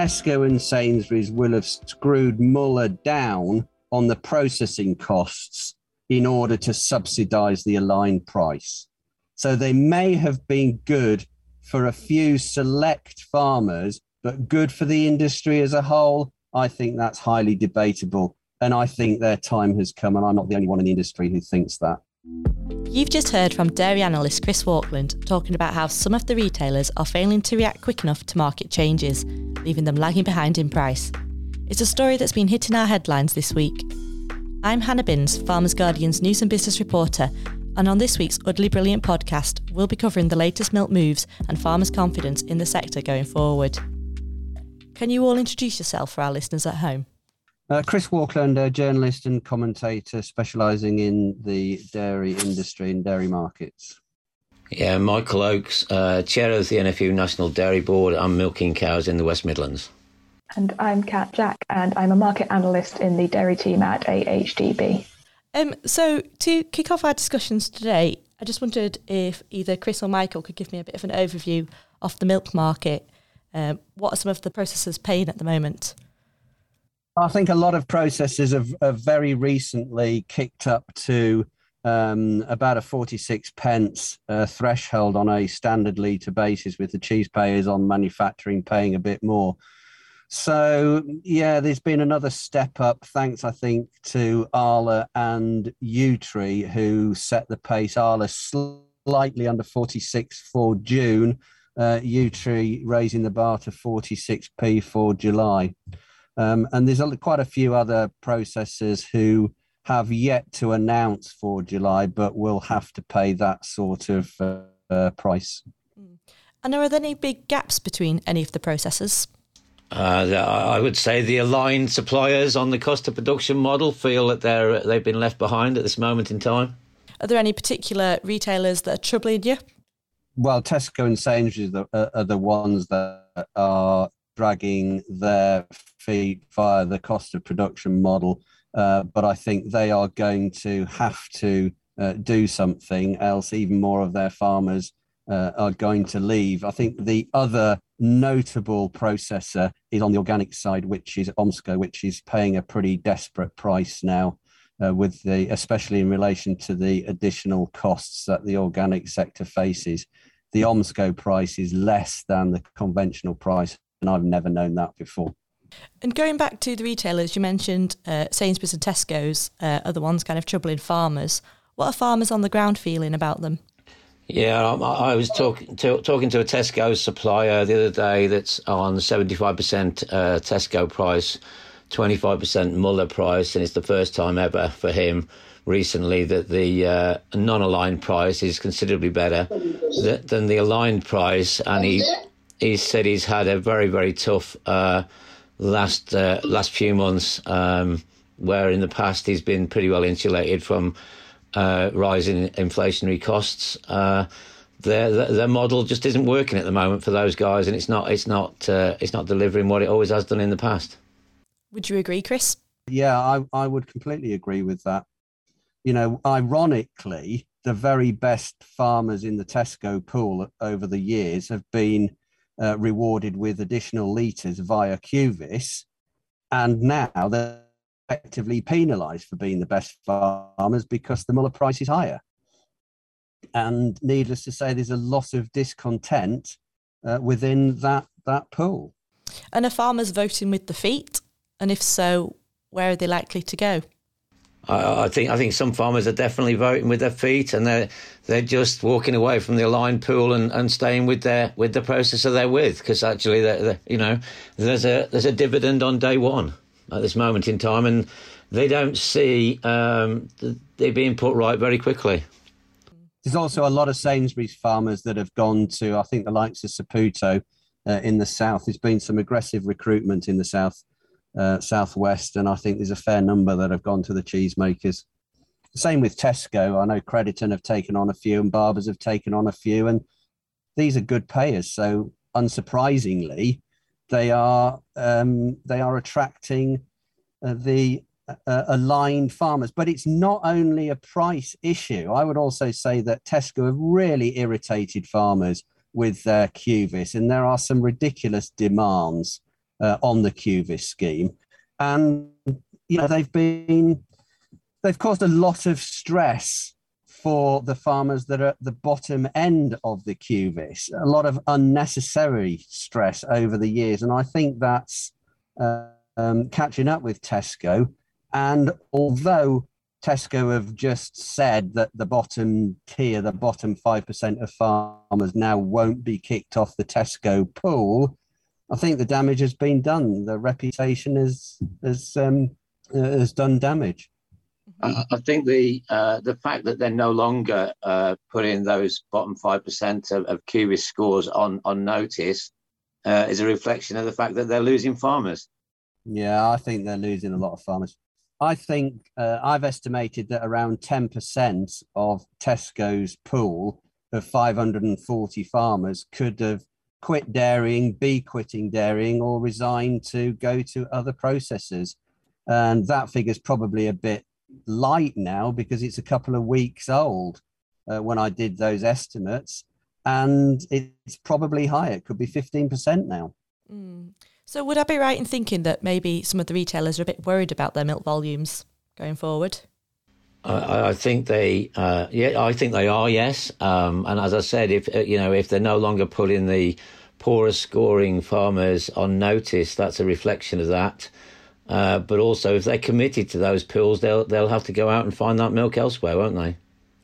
Tesco and Sainsbury's will have screwed Muller down on the processing costs in order to subsidize the aligned price. So they may have been good for a few select farmers, but good for the industry as a whole. I think that's highly debatable. And I think their time has come, and I'm not the only one in the industry who thinks that. You've just heard from dairy analyst Chris Walkland talking about how some of the retailers are failing to react quick enough to market changes, leaving them lagging behind in price. It's a story that's been hitting our headlines this week. I'm Hannah Binns, Farmers Guardian's news and business reporter, and on this week's Utterly Brilliant podcast, we'll be covering the latest milk moves and farmers' confidence in the sector going forward. Can you all introduce yourself for our listeners at home? Uh, Chris Walkland, a journalist and commentator specialising in the dairy industry and dairy markets. Yeah, Michael Oakes, uh, chair of the NFU National Dairy Board. I'm milking cows in the West Midlands. And I'm Kat Jack, and I'm a market analyst in the dairy team at AHDB. Um, so, to kick off our discussions today, I just wondered if either Chris or Michael could give me a bit of an overview of the milk market. Um, what are some of the processors paying at the moment? I think a lot of processes have, have very recently kicked up to um, about a 46 pence uh, threshold on a standard litre basis, with the cheese payers on manufacturing paying a bit more. So, yeah, there's been another step up, thanks, I think, to Arla and Yewtree, who set the pace. Arla slightly under 46 for June, uh, Yewtree raising the bar to 46p for July. Um, and there's a, quite a few other processors who have yet to announce for July, but will have to pay that sort of uh, uh, price. Hmm. And are there any big gaps between any of the processors? Uh, I would say the aligned suppliers on the cost of production model feel that they're they've been left behind at this moment in time. Are there any particular retailers that are troubling you? Well, Tesco and Sainsbury's are the, are the ones that are dragging their feet via the cost of production model. Uh, but I think they are going to have to uh, do something else. Even more of their farmers uh, are going to leave. I think the other notable processor is on the organic side, which is Omsco, which is paying a pretty desperate price now. Uh, with the especially in relation to the additional costs that the organic sector faces the Omsco price is less than the conventional price and i've never known that before and going back to the retailers, you mentioned uh, Sainsbury's and Tesco's uh, are the ones kind of troubling farmers. What are farmers on the ground feeling about them? Yeah, I, I was talking to, talking to a Tesco supplier the other day that's on seventy five percent uh, Tesco price, twenty five percent Muller price, and it's the first time ever for him recently that the uh, non-aligned price is considerably better th- than the aligned price, and he he said he's had a very very tough uh, last uh, last few months, um, where in the past he's been pretty well insulated from uh, rising inflationary costs. Uh, their, their model just isn't working at the moment for those guys, and it's not it's not uh, it's not delivering what it always has done in the past. Would you agree, Chris? Yeah, I, I would completely agree with that. You know, ironically, the very best farmers in the Tesco pool over the years have been uh, rewarded with additional litres via QVIS, and now they're effectively penalised for being the best farmers because the Muller price is higher. And needless to say, there's a lot of discontent uh, within that that pool. And are farmers voting with the feet? And if so, where are they likely to go? I, I, think I think some farmers are definitely voting with their feet, and they're they're just walking away from the aligned pool and, and staying with their with the processor they're with because actually they're, they're, you know there's a there's a dividend on day one at this moment in time, and they don't see um, they being put right very quickly. There's also a lot of Sainsbury's farmers that have gone to I think the likes of Saputo uh, in the south. There's been some aggressive recruitment in the south uh, southwest, and I think there's a fair number that have gone to the cheesemakers. Same with Tesco. I know Crediton have taken on a few, and Barbers have taken on a few, and these are good payers. So unsurprisingly, they are um, they are attracting uh, the uh, aligned farmers. But it's not only a price issue. I would also say that Tesco have really irritated farmers with their QVIS, and there are some ridiculous demands uh, on the QVIS scheme, and you know they've been they've caused a lot of stress for the farmers that are at the bottom end of the QVIS, a lot of unnecessary stress over the years. And I think that's uh, um, catching up with Tesco. And although Tesco have just said that the bottom tier, the bottom 5% of farmers now won't be kicked off the Tesco pool, I think the damage has been done. The reputation has, has, um, uh, has done damage. I think the uh, the fact that they're no longer uh, putting those bottom five percent of, of scores on on notice uh, is a reflection of the fact that they're losing farmers. Yeah, I think they're losing a lot of farmers. I think uh, I've estimated that around ten percent of Tesco's pool of 540 farmers could have quit dairying, be quitting dairying, or resign to go to other processors. And that figure's probably a bit light now because it's a couple of weeks old uh, when I did those estimates, and it's probably higher. It could be 15% now. Mm. So, would I be right in thinking that maybe some of the retailers are a bit worried about their milk volumes going forward? I, I think they, uh, yeah, I think they are. Yes, um, and as I said, if uh, you know, if they're no longer putting the poorest scoring farmers on notice, that's a reflection of that. Uh, but also, if they're committed to those pills, they'll they'll have to go out and find that milk elsewhere, won't they?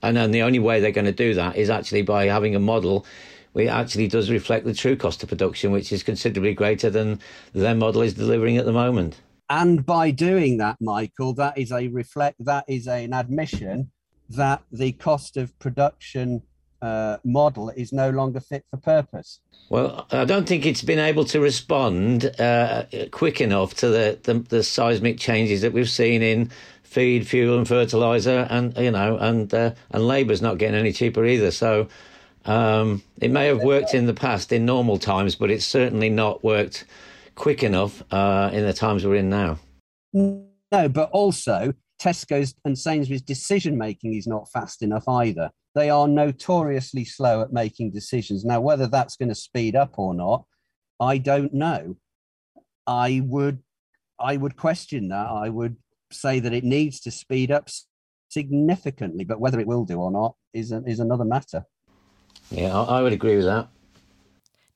And then the only way they're going to do that is actually by having a model which actually does reflect the true cost of production, which is considerably greater than their model is delivering at the moment. And by doing that, Michael, that is a reflect that is an admission that the cost of production uh, model is no longer fit for purpose. Well, I don't think it's been able to respond uh, quick enough to the, the, the seismic changes that we've seen in feed, fuel, and fertilizer, and you know, and uh, and labour's not getting any cheaper either. So um, it may have worked in the past in normal times, but it's certainly not worked quick enough uh, in the times we're in now. No, but also Tesco's and Sainsbury's decision making is not fast enough either. They are notoriously slow at making decisions. Now, whether that's going to speed up or not, I don't know. I would, I would question that. I would say that it needs to speed up significantly, but whether it will do or not is a, is another matter. Yeah, I, I would agree with that.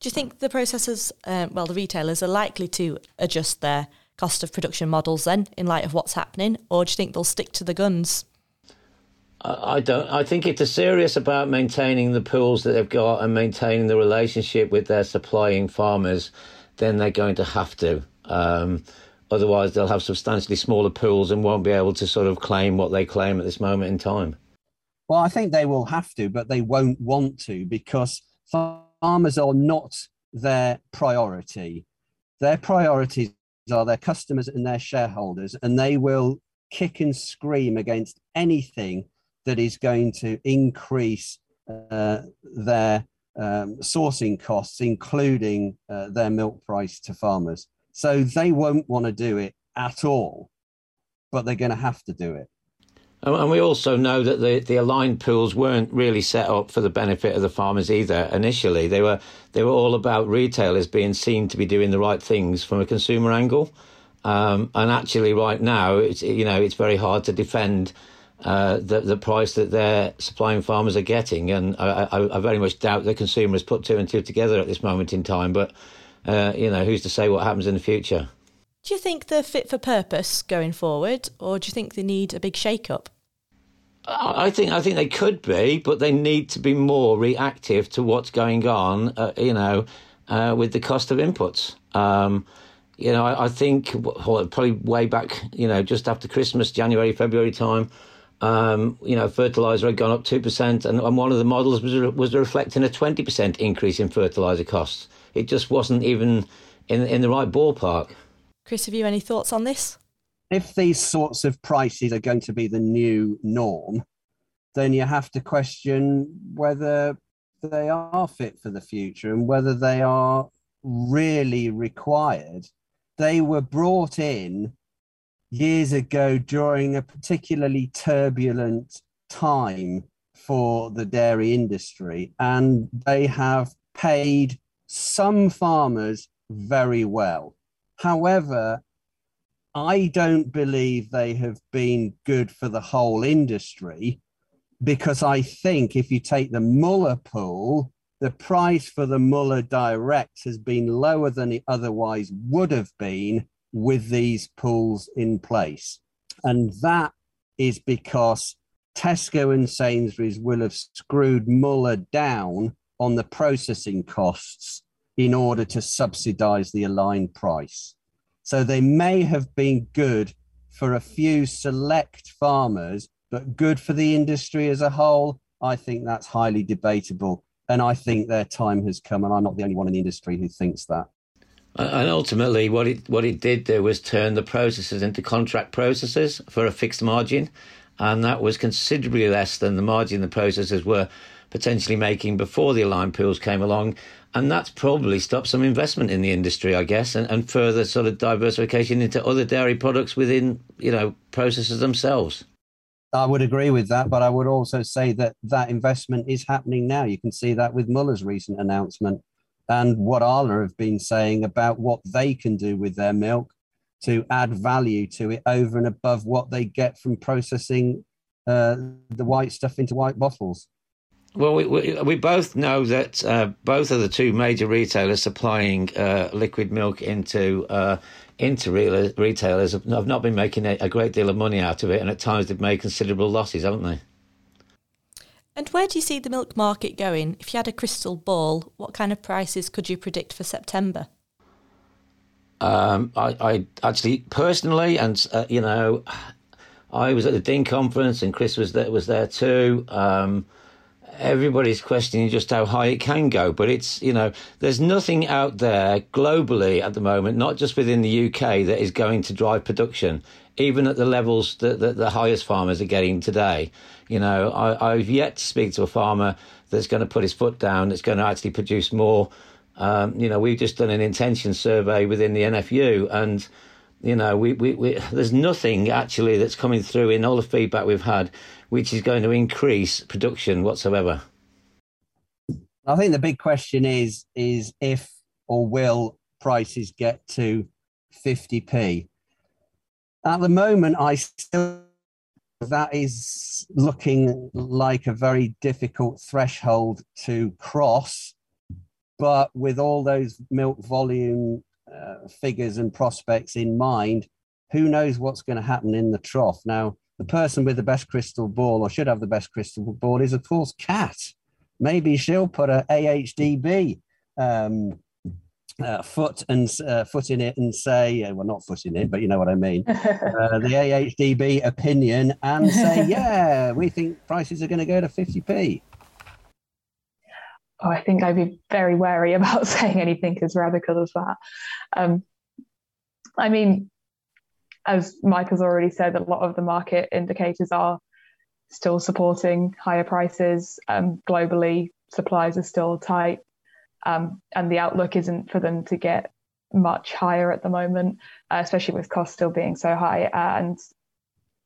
Do you think the processors, um, well, the retailers, are likely to adjust their cost of production models then in light of what's happening, or do you think they'll stick to the guns? I don't. I think if they're serious about maintaining the pools that they've got and maintaining the relationship with their supplying farmers, then they're going to have to. Um, otherwise, they'll have substantially smaller pools and won't be able to sort of claim what they claim at this moment in time. Well, I think they will have to, but they won't want to because farmers are not their priority. Their priorities are their customers and their shareholders, and they will kick and scream against anything that is going to increase uh, their um, sourcing costs, including uh, their milk price to farmers. So they won't want to do it at all, but they're going to have to do it. And we also know that the, the aligned pools weren't really set up for the benefit of the farmers either. Initially, they were they were all about retailers being seen to be doing the right things from a consumer angle. Um, and actually, right now, it's you know it's very hard to defend uh, the the price that their supplying farmers are getting. And I, I, I, very much doubt the consumers put two and two together at this moment in time. But uh, you know, who's to say what happens in the future? Do you think they're fit for purpose going forward, or do you think they need a big shake-up? I think I think they could be, but they need to be more reactive to what's going on. Uh, you know, uh, with the cost of inputs. Um, you know, I, I, think probably way back, you know, just after Christmas, January, February time, um, you know, fertilizer had gone up two percent, and, and one of the models was was reflecting a twenty percent increase in fertilizer costs. It just wasn't even in in the right ballpark. Chris, have you any thoughts on this? If these sorts of prices are going to be the new norm, then you have to question whether they are fit for the future and whether they are really required. They were brought in years ago during a particularly turbulent time for the dairy industry, and they have paid some farmers very well. However, I don't believe they have been good for the whole industry because I think if you take the Muller pool, the price for the Muller Direct has been lower than it otherwise would have been with these pools in place. And that is because Tesco and Sainsbury's will have screwed Muller down on the processing costs in order to subsidize the aligned price. So they may have been good for a few select farmers, but good for the industry as a whole. I think that's highly debatable. And I think their time has come, and I'm not the only one in the industry who thinks that. And ultimately, what it what it did there was turn the processes into contract processes for a fixed margin, and that was considerably less than the margin the processors were potentially making before the aligned pools came along. And that's probably stopped some investment in the industry, I guess, and, and further sort of diversification into other dairy products within, you know, processors themselves. I would agree with that, but I would also say that that investment is happening now. You can see that with Muller's recent announcement and what Arla have been saying about what they can do with their milk to add value to it over and above what they get from processing uh, the white stuff into white bottles. Well, we, we, we both know that uh, both of the two major retailers supplying uh, liquid milk into uh, into real, retailers have not been making a, a, great deal of money out of it, and at times they've made considerable losses, haven't they? And where do you see the milk market going? If you had a crystal ball, what kind of prices could you predict for September? Um, I, I, actually personally, and uh, you know, I was at the Dean conference, and Chris was there was there too. Um, everybody's questioning just how high it can go, but it's you know, there's nothing out there globally at the moment, not just within the UK, that is going to drive production, even at the levels that, that the highest farmers are getting today. You know, I, I've yet to speak to a farmer that's going to put his foot down, that's going to actually produce more um, you know, we've just done an intention survey within the NFU, and you know, we, we, we, there's nothing actually that's coming through in all the feedback we've had, which is going to increase production whatsoever. I think the big question is is if or will prices get to 50p. At the moment, I still that is looking like a very difficult threshold to cross but with all those milk volume uh, figures and prospects in mind, who knows what's going to happen in the trough? Now, the person with the best crystal ball, or should have the best crystal ball, is of course Kat. Maybe she'll put a AHDB um, uh, foot and uh, foot in it and say, uh, well, not foot in it, but you know what I mean, uh, the AHDB opinion, and say, yeah, we think prices are going to go to 50p oh, I think I'd be very wary about saying anything as radical as that. Um, I mean, as Mike has already said, a lot of the market indicators are still supporting higher prices. Um, globally, supplies are still tight, um, and the outlook isn't for them to get much higher at the moment, uh, especially with costs still being so high. and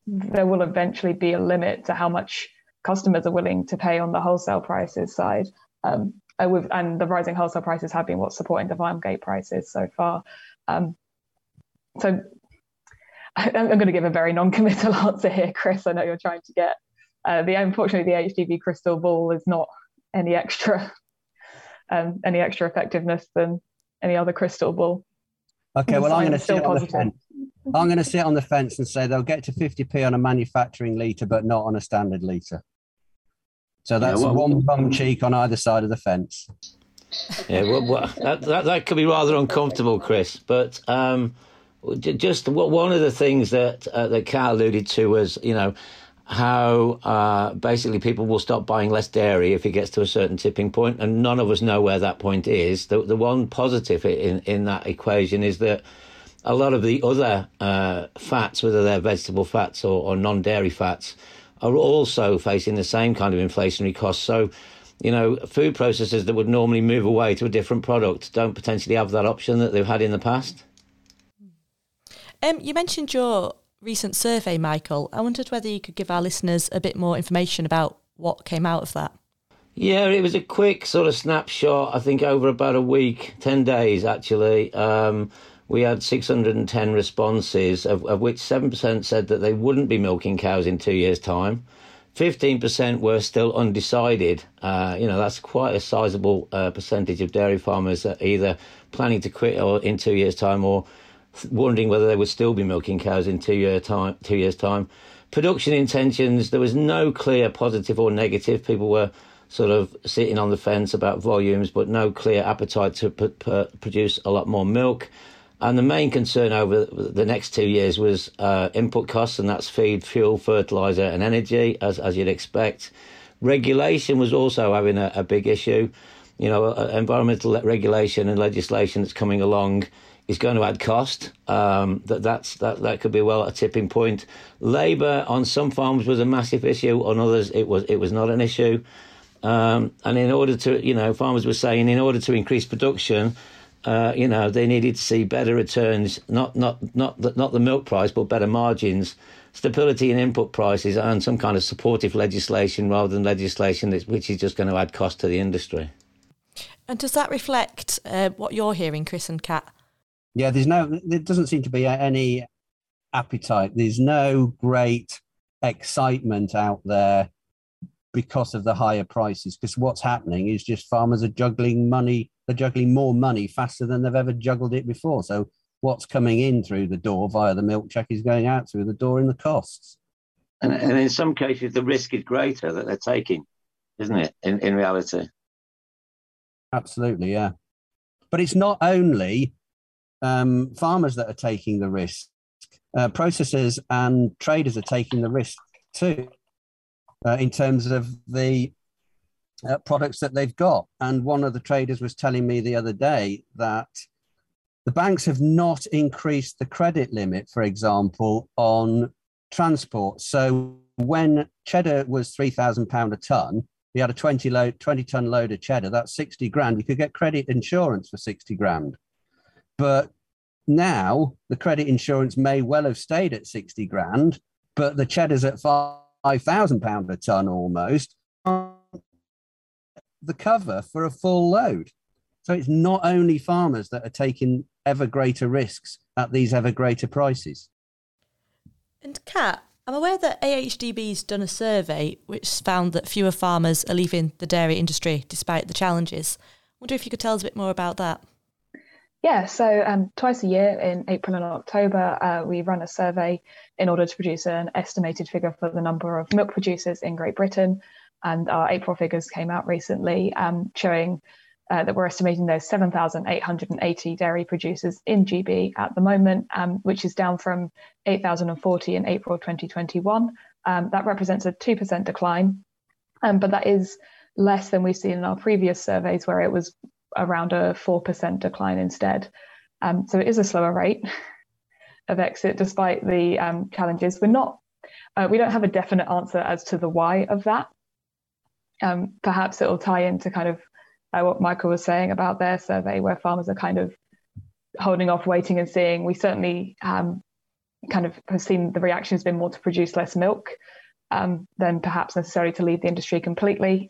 there will eventually be a limit to how much customers are willing to pay on the wholesale prices side. Um, uh, with, and the rising wholesale prices have been what's supporting the farm gate prices so far. Um, so I, am going to give a very non-committal answer here, Chris. I know you're trying to get uh, the unfortunately the HDB crystal ball is not any extra um, any extra effectiveness than any other crystal ball. Okay, well, I'm going to sit on the fence. I'm going to sit on the fence and say they'll get to 50p on a manufacturing litre, but not on a standard litre. So that's yeah, well, one bum cheek on either side of the fence. Yeah, well, well, that, that, that could be rather uncomfortable, Chris. But um, just one of the things that uh, that Kat alluded to was, you know, how uh, basically people will stop buying less dairy if it gets to a certain tipping point, and none of us know where that point is. The the one positive in in that equation is that a lot of the other uh, fats, whether they're vegetable fats or, or non dairy fats, are also facing the same kind of inflationary costs. So, you know, food processors that would normally move away to a different product don't potentially have that option that they've had in the past. Um, you mentioned your recent survey, Michael. I wondered whether you could give our listeners a bit more information about what came out of that. Yeah, it was a quick sort of snapshot. I think over about a week, ten days actually. Um, we had 610 responses, of, of which 7% said that they wouldn't be milking cows in two years' time. 15% were still undecided. Uh, you know, that's quite a sizable uh, percentage of dairy farmers that either planning to quit or in two years' time or wondering whether they would still be milking cows in two year time two years time. Production intentions there was no clear positive or negative. People were sort of sitting on the fence about volumes but no clear appetite to p- p- produce a lot more milk. And the main concern over the next two years was uh, input costs and that's feed fuel fertilizer and energy as, as you'd expect. Regulation was also having a, a big issue. You know uh, environmental regulation and legislation that's coming along is going to add cost. Um, that that's that that could be well a tipping point. Labour on some farms was a massive issue. On others, it was it was not an issue. Um, and in order to, you know, farmers were saying in order to increase production, uh, you know, they needed to see better returns, not not not the, not the milk price, but better margins, stability in input prices, and some kind of supportive legislation rather than legislation which is just going to add cost to the industry. And does that reflect uh, what you're hearing, Chris and Kat? Yeah, there's no, there doesn't seem to be any appetite. There's no great excitement out there because of the higher prices. Because what's happening is just farmers are juggling money, they're juggling more money faster than they've ever juggled it before. So what's coming in through the door via the milk check is going out through the door in the costs. And, and in some cases, the risk is greater that they're taking, isn't it, in, in reality? Absolutely, yeah. But it's not only um, farmers that are taking the risk. Uh, processors and traders are taking the risk too, uh, in terms of the uh, products that they've got. And one of the traders was telling me the other day that the banks have not increased the credit limit, for example, on transport. So when cheddar was three thousand pound a ton, we had a 20 load 20 ton load of cheddar that's 60 grand you could get credit insurance for 60 grand but now the credit insurance may well have stayed at 60 grand, but the cheddar's at 5,000 pound a ton almost. The cover for a full load. So it's not only farmers that are taking ever greater risks at these ever greater prices. And Kat, I'm aware that AHDB's done a survey which found that fewer farmers are leaving the dairy industry despite the challenges. I wonder if you could tell us a bit more about that. Yeah, so um, twice a year in April and October, uh, we run a survey in order to produce an estimated figure for the number of milk producers in Great Britain. And our April figures came out recently um, showing uh, that we're estimating there's 7,880 dairy producers in GB at the moment, um, which is down from 8,040 in April 2021. Um, that represents a 2% decline, um, but that is less than we've seen in our previous surveys, where it was around a 4% decline instead. Um, so it is a slower rate of exit despite the um, challenges. We're not, uh, we don't have a definite answer as to the why of that. Um, perhaps it will tie into kind of uh, what Michael was saying about their survey, where farmers are kind of holding off, waiting and seeing. We certainly um, kind of have seen the reaction has been more to produce less milk um, than perhaps necessarily to leave the industry completely.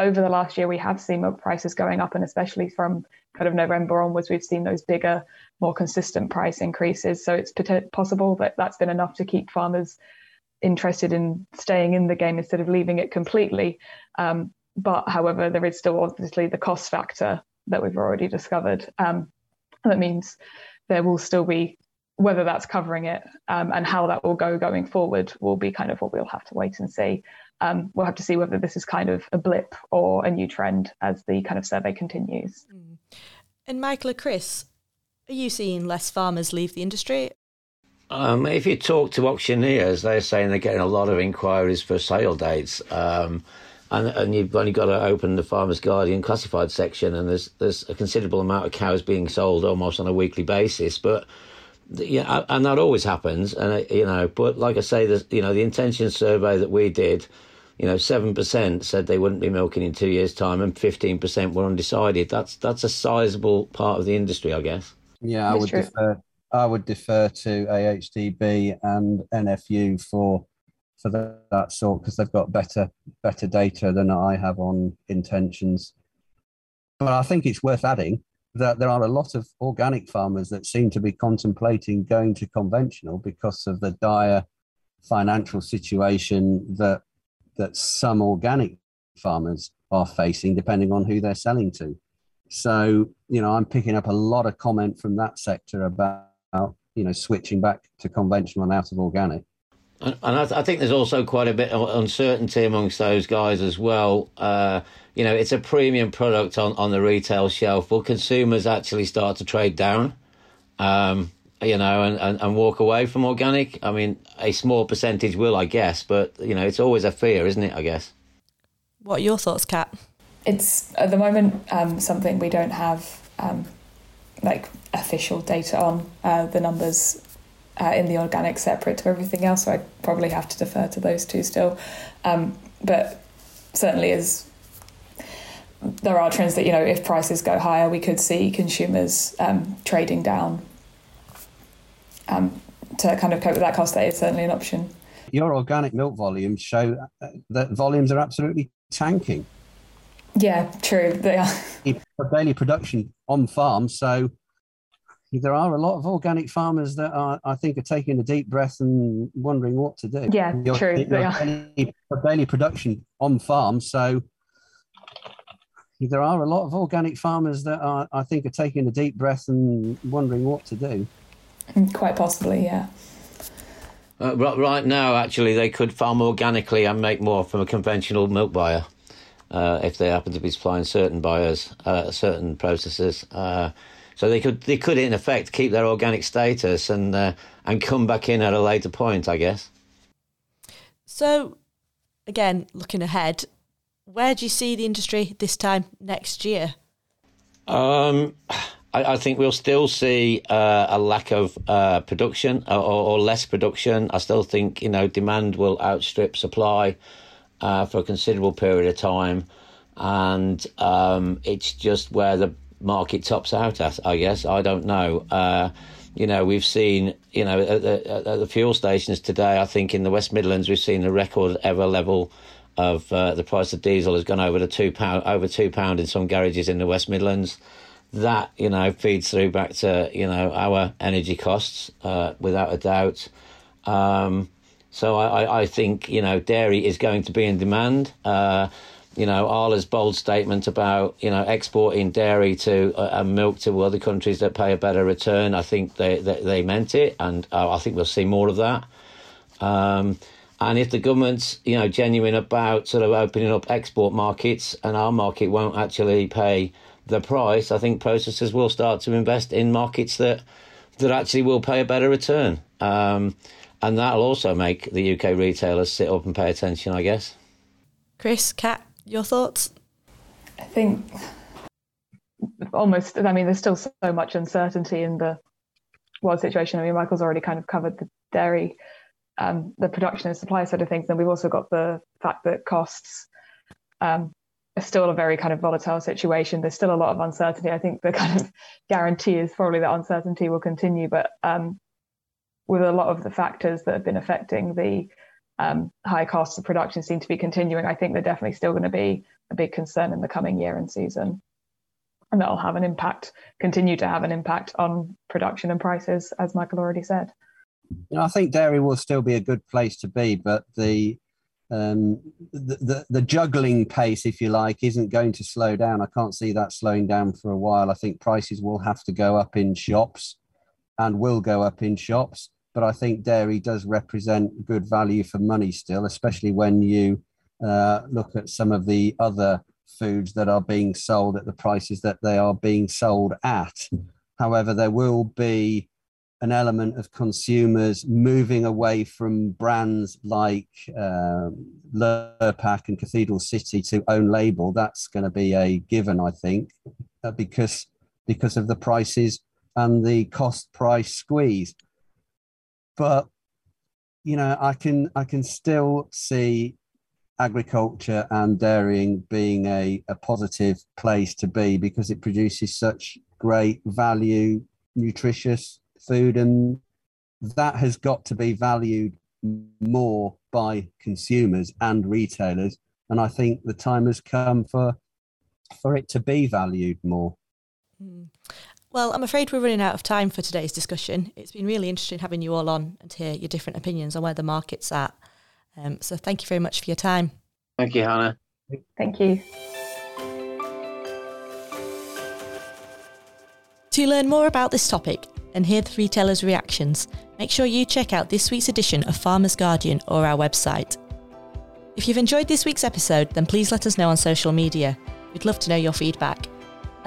Over the last year, we have seen milk prices going up, and especially from kind of November onwards, we've seen those bigger, more consistent price increases. So it's possible that that's been enough to keep farmers interested in staying in the game instead of leaving it completely. Um, but however, there is still obviously the cost factor that we've already discovered. Um, that means there will still be whether that's covering it um, and how that will go going forward will be kind of what we'll have to wait and see um, we'll have to see whether this is kind of a blip or a new trend as the kind of survey continues. Mm. And Michael or Chris, are you seeing less farmers leave the industry? Um, if you talk to auctioneers, they're saying they're getting a lot of inquiries for sale dates. Um, and, and, you've only got to open the Farmers Guardian classified section, and there's there's a considerable amount of cows being sold almost on a weekly basis. But yeah, and that always happens. And you know, but like I say, the you know the intention survey that we did you know, seven percent said they wouldn't be milking in two years' time, and fifteen percent were undecided. That's that's a sizable part of the industry, I guess. Yeah, I would true. defer. I would defer to AHDB and NFU for for that, that sort because they've got better better data than I have on intentions. But I think it's worth adding that there are a lot of organic farmers that seem to be contemplating going to conventional because of the dire financial situation that that some organic farmers are facing, depending on who they're selling to. So, you know, I'm picking up a lot of comment from that sector about, you know, switching back to conventional and out of organic. And, I, th- I, think there's also quite a bit of uncertainty amongst those guys as well. Uh, you know, it's a premium product on, on the retail shelf. Will consumers actually start to trade down? Um, you know, and, and, and walk away from organic? I mean, a small percentage will, I guess, but, you know, it's always a fear, isn't it, I guess? What are your thoughts, Kat? It's at the moment um, something we don't have um, like official data on uh, the numbers uh, in the organic separate to everything else. So I probably have to defer to those two still. Um, but certainly, as there are trends that you know, if prices go higher, we could see consumers um, trading down um, to kind of cope with that cost. That is certainly an option. Your organic milk volumes show uh, that volumes are absolutely tanking. Yeah, true. They are. Daily production on farm, so there are a lot of organic farmers that are, I think, are taking a deep breath and wondering what to do. Yeah, your, true. Your they daily, daily production on farm, so there are a lot of organic farmers that are, I think, are taking a deep breath and wondering what to do. Quite possibly, yeah. Uh, right now, actually, they could farm organically and make more from a conventional milk buyer uh, if they happen to be supplying certain buyers, uh, certain processors. So they could, they could in effect keep their organic status and uh, and come back in at a later point, I guess. So, again, looking ahead, where do you see the industry this time next year? Um, I, I think we'll still see uh, a lack of uh, production or, or, less production. I still think you know demand will outstrip supply uh, for a considerable period of time, and um, it's just where the market tops out at. I guess I don't know. Uh, you know, we've seen you know at the, at the, fuel stations today. I think in the West Midlands we've seen a record ever level of uh, the price of diesel has gone over the two pound over two pound in some garages in the West Midlands that you know feeds through back to you know our energy costs uh, without a doubt. Um, so I, I, think you know dairy is going to be in demand. Uh, you know Arla's bold statement about you know exporting dairy to uh, and milk to other countries that pay a better return. I think they they, they meant it, and uh, I think we'll see more of that. Um, and if the government's you know genuine about sort of opening up export markets, and our market won't actually pay the price, I think processors will start to invest in markets that that actually will pay a better return. Um, and that'll also make the UK retailers sit up and pay attention, I guess. Chris, Kat, your thoughts? I think almost, I mean, there's still so much uncertainty in the world situation. I mean, Michael's already kind of covered the dairy, um, the production and supply side of things. And we've also got the fact that costs um, are still a very kind of volatile situation. There's still a lot of uncertainty. I think the kind of guarantee is probably that uncertainty will continue, but um, with a lot of the factors that have been affecting the um, high costs of production seem to be continuing, I think they're definitely still going to be a big concern in the coming year and season. And that'll have an impact, continue to have an impact on production and prices, as Michael already said. I think dairy will still be a good place to be, but the um, the, the, the juggling pace, if you like, isn't going to slow down. I can't see that slowing down for a while. I think prices will have to go up in shops and will go up in shops. But I think dairy does represent good value for money still, especially when you uh, look at some of the other foods that are being sold at the prices that they are being sold at. However, there will be an element of consumers moving away from brands like um, Lurpak and Cathedral City to own label. That's going to be a given, I think, uh, because because of the prices and the cost price squeeze. But you know, I can I can still see agriculture and dairying being a, a positive place to be because it produces such great value, nutritious food, and that has got to be valued more by consumers and retailers. And I think the time has come for for it to be valued more. Hmm. Well, I'm afraid we're running out of time for today's discussion. It's been really interesting having you all on and to hear your different opinions on where the market's at. Um, so thank you very much for your time. Thank you, Hannah. Thank you. To learn more about this topic and hear the retailers' reactions, make sure you check out this week's edition of Farmers Guardian or our website. If you've enjoyed this week's episode, then please let us know on social media. We'd love to know your feedback.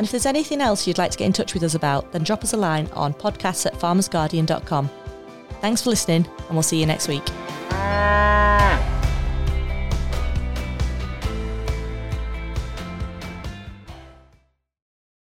And if there's anything else you'd like to get in touch with us about, then drop us a line on podcasts at farmersguardian.com. Thanks for listening, and we'll see you next week.